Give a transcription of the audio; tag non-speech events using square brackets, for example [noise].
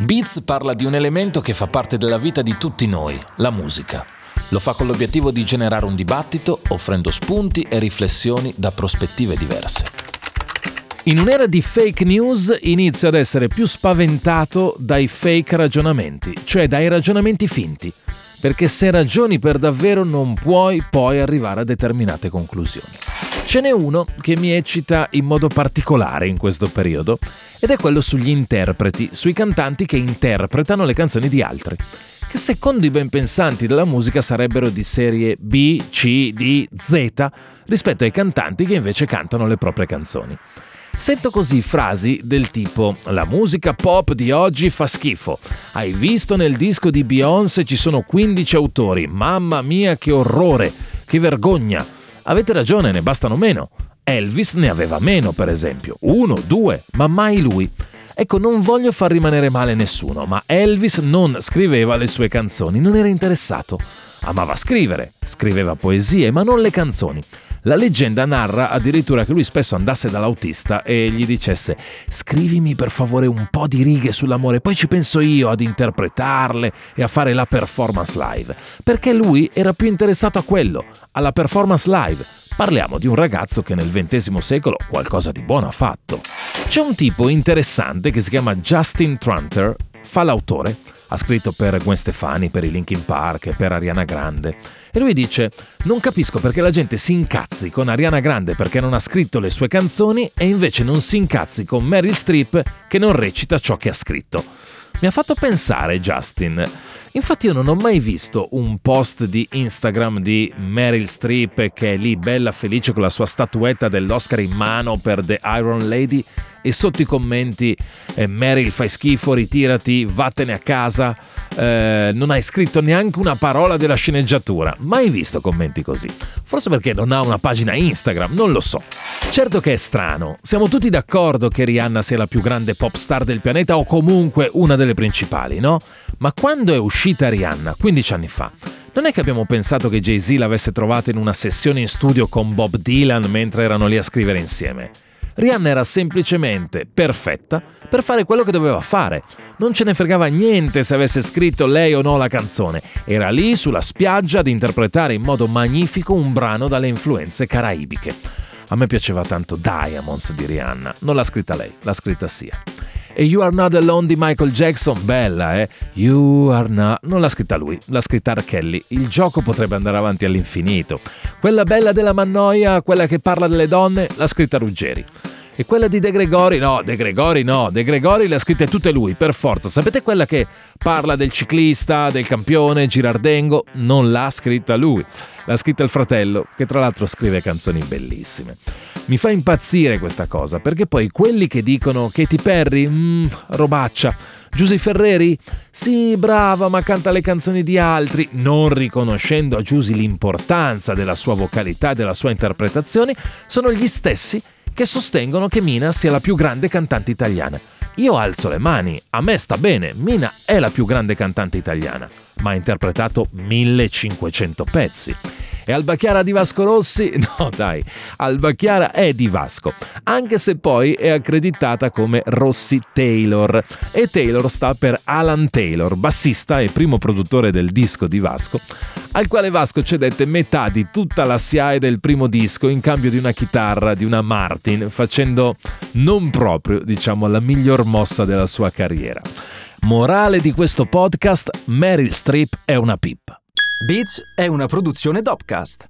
Beats parla di un elemento che fa parte della vita di tutti noi, la musica. Lo fa con l'obiettivo di generare un dibattito, offrendo spunti e riflessioni da prospettive diverse. In un'era di fake news inizia ad essere più spaventato dai fake ragionamenti, cioè dai ragionamenti finti, perché se ragioni per davvero non puoi poi arrivare a determinate conclusioni. Ce n'è uno che mi eccita in modo particolare in questo periodo ed è quello sugli interpreti, sui cantanti che interpretano le canzoni di altri, che secondo i ben pensanti della musica sarebbero di serie B, C, D, Z rispetto ai cantanti che invece cantano le proprie canzoni. Sento così frasi del tipo La musica pop di oggi fa schifo. Hai visto nel disco di Beyoncé ci sono 15 autori. Mamma mia che orrore, che vergogna. Avete ragione, ne bastano meno. Elvis ne aveva meno, per esempio, uno, due, ma mai lui. Ecco, non voglio far rimanere male nessuno, ma Elvis non scriveva le sue canzoni, non era interessato. Amava scrivere, scriveva poesie, ma non le canzoni. La leggenda narra addirittura che lui spesso andasse dall'autista e gli dicesse scrivimi per favore un po' di righe sull'amore, poi ci penso io ad interpretarle e a fare la performance live, perché lui era più interessato a quello, alla performance live, Parliamo di un ragazzo che nel XX secolo qualcosa di buono ha fatto. C'è un tipo interessante che si chiama Justin Trunter, fa l'autore, ha scritto per Gwen Stefani, per i Linkin Park, per Ariana Grande. E lui dice: Non capisco perché la gente si incazzi con Ariana Grande perché non ha scritto le sue canzoni e invece non si incazzi con Meryl Streep che non recita ciò che ha scritto. Mi ha fatto pensare Justin. Infatti io non ho mai visto un post di Instagram di Meryl Streep che è lì bella felice con la sua statuetta dell'Oscar in mano per The Iron Lady e sotto i commenti eh, Meryl fai schifo, ritirati, vattene a casa, eh, non hai scritto neanche una parola della sceneggiatura. Mai visto commenti così. Forse perché non ha una pagina Instagram, non lo so. Certo che è strano, siamo tutti d'accordo che Rihanna sia la più grande pop star del pianeta o comunque una delle principali, no? Ma quando è uscita Rihanna, 15 anni fa, non è che abbiamo pensato che Jay-Z l'avesse trovata in una sessione in studio con Bob Dylan mentre erano lì a scrivere insieme. Rihanna era semplicemente perfetta per fare quello che doveva fare. Non ce ne fregava niente se avesse scritto lei o no la canzone. Era lì sulla spiaggia ad interpretare in modo magnifico un brano dalle influenze caraibiche. A me piaceva tanto Diamonds di Rihanna. Non l'ha scritta lei, l'ha scritta sia. E You Are Not Alone di Michael Jackson, bella eh? You Are Not... Non l'ha scritta lui, l'ha scritta R. Kelly. Il gioco potrebbe andare avanti all'infinito. Quella bella della Mannoia, quella che parla delle donne, l'ha scritta Ruggeri. E quella di De Gregori, no, De Gregori no, De Gregori le ha scritte tutte lui, per forza. Sapete quella che parla del ciclista, del campione, Girardengo? Non l'ha scritta lui, l'ha scritta il fratello, che tra l'altro scrive canzoni bellissime. Mi fa impazzire questa cosa, perché poi quelli che dicono Katy Perry, mmm, robaccia, Giusy Ferreri? Sì, brava, ma canta le canzoni di altri, non riconoscendo a Giusy l'importanza della sua vocalità e della sua interpretazione, sono gli stessi che sostengono che Mina sia la più grande cantante italiana. Io alzo le mani, a me sta bene, Mina è la più grande cantante italiana, ma ha interpretato 1500 pezzi e Alba Chiara di Vasco Rossi? [laughs] No dai, Alba Chiara è di Vasco, anche se poi è accreditata come Rossi Taylor. E Taylor sta per Alan Taylor, bassista e primo produttore del disco di Vasco, al quale Vasco cedette metà di tutta la SIAE del primo disco in cambio di una chitarra di una Martin, facendo non proprio, diciamo, la miglior mossa della sua carriera. Morale di questo podcast, Meryl Streep è una pippa. Beats è una produzione Dopcast.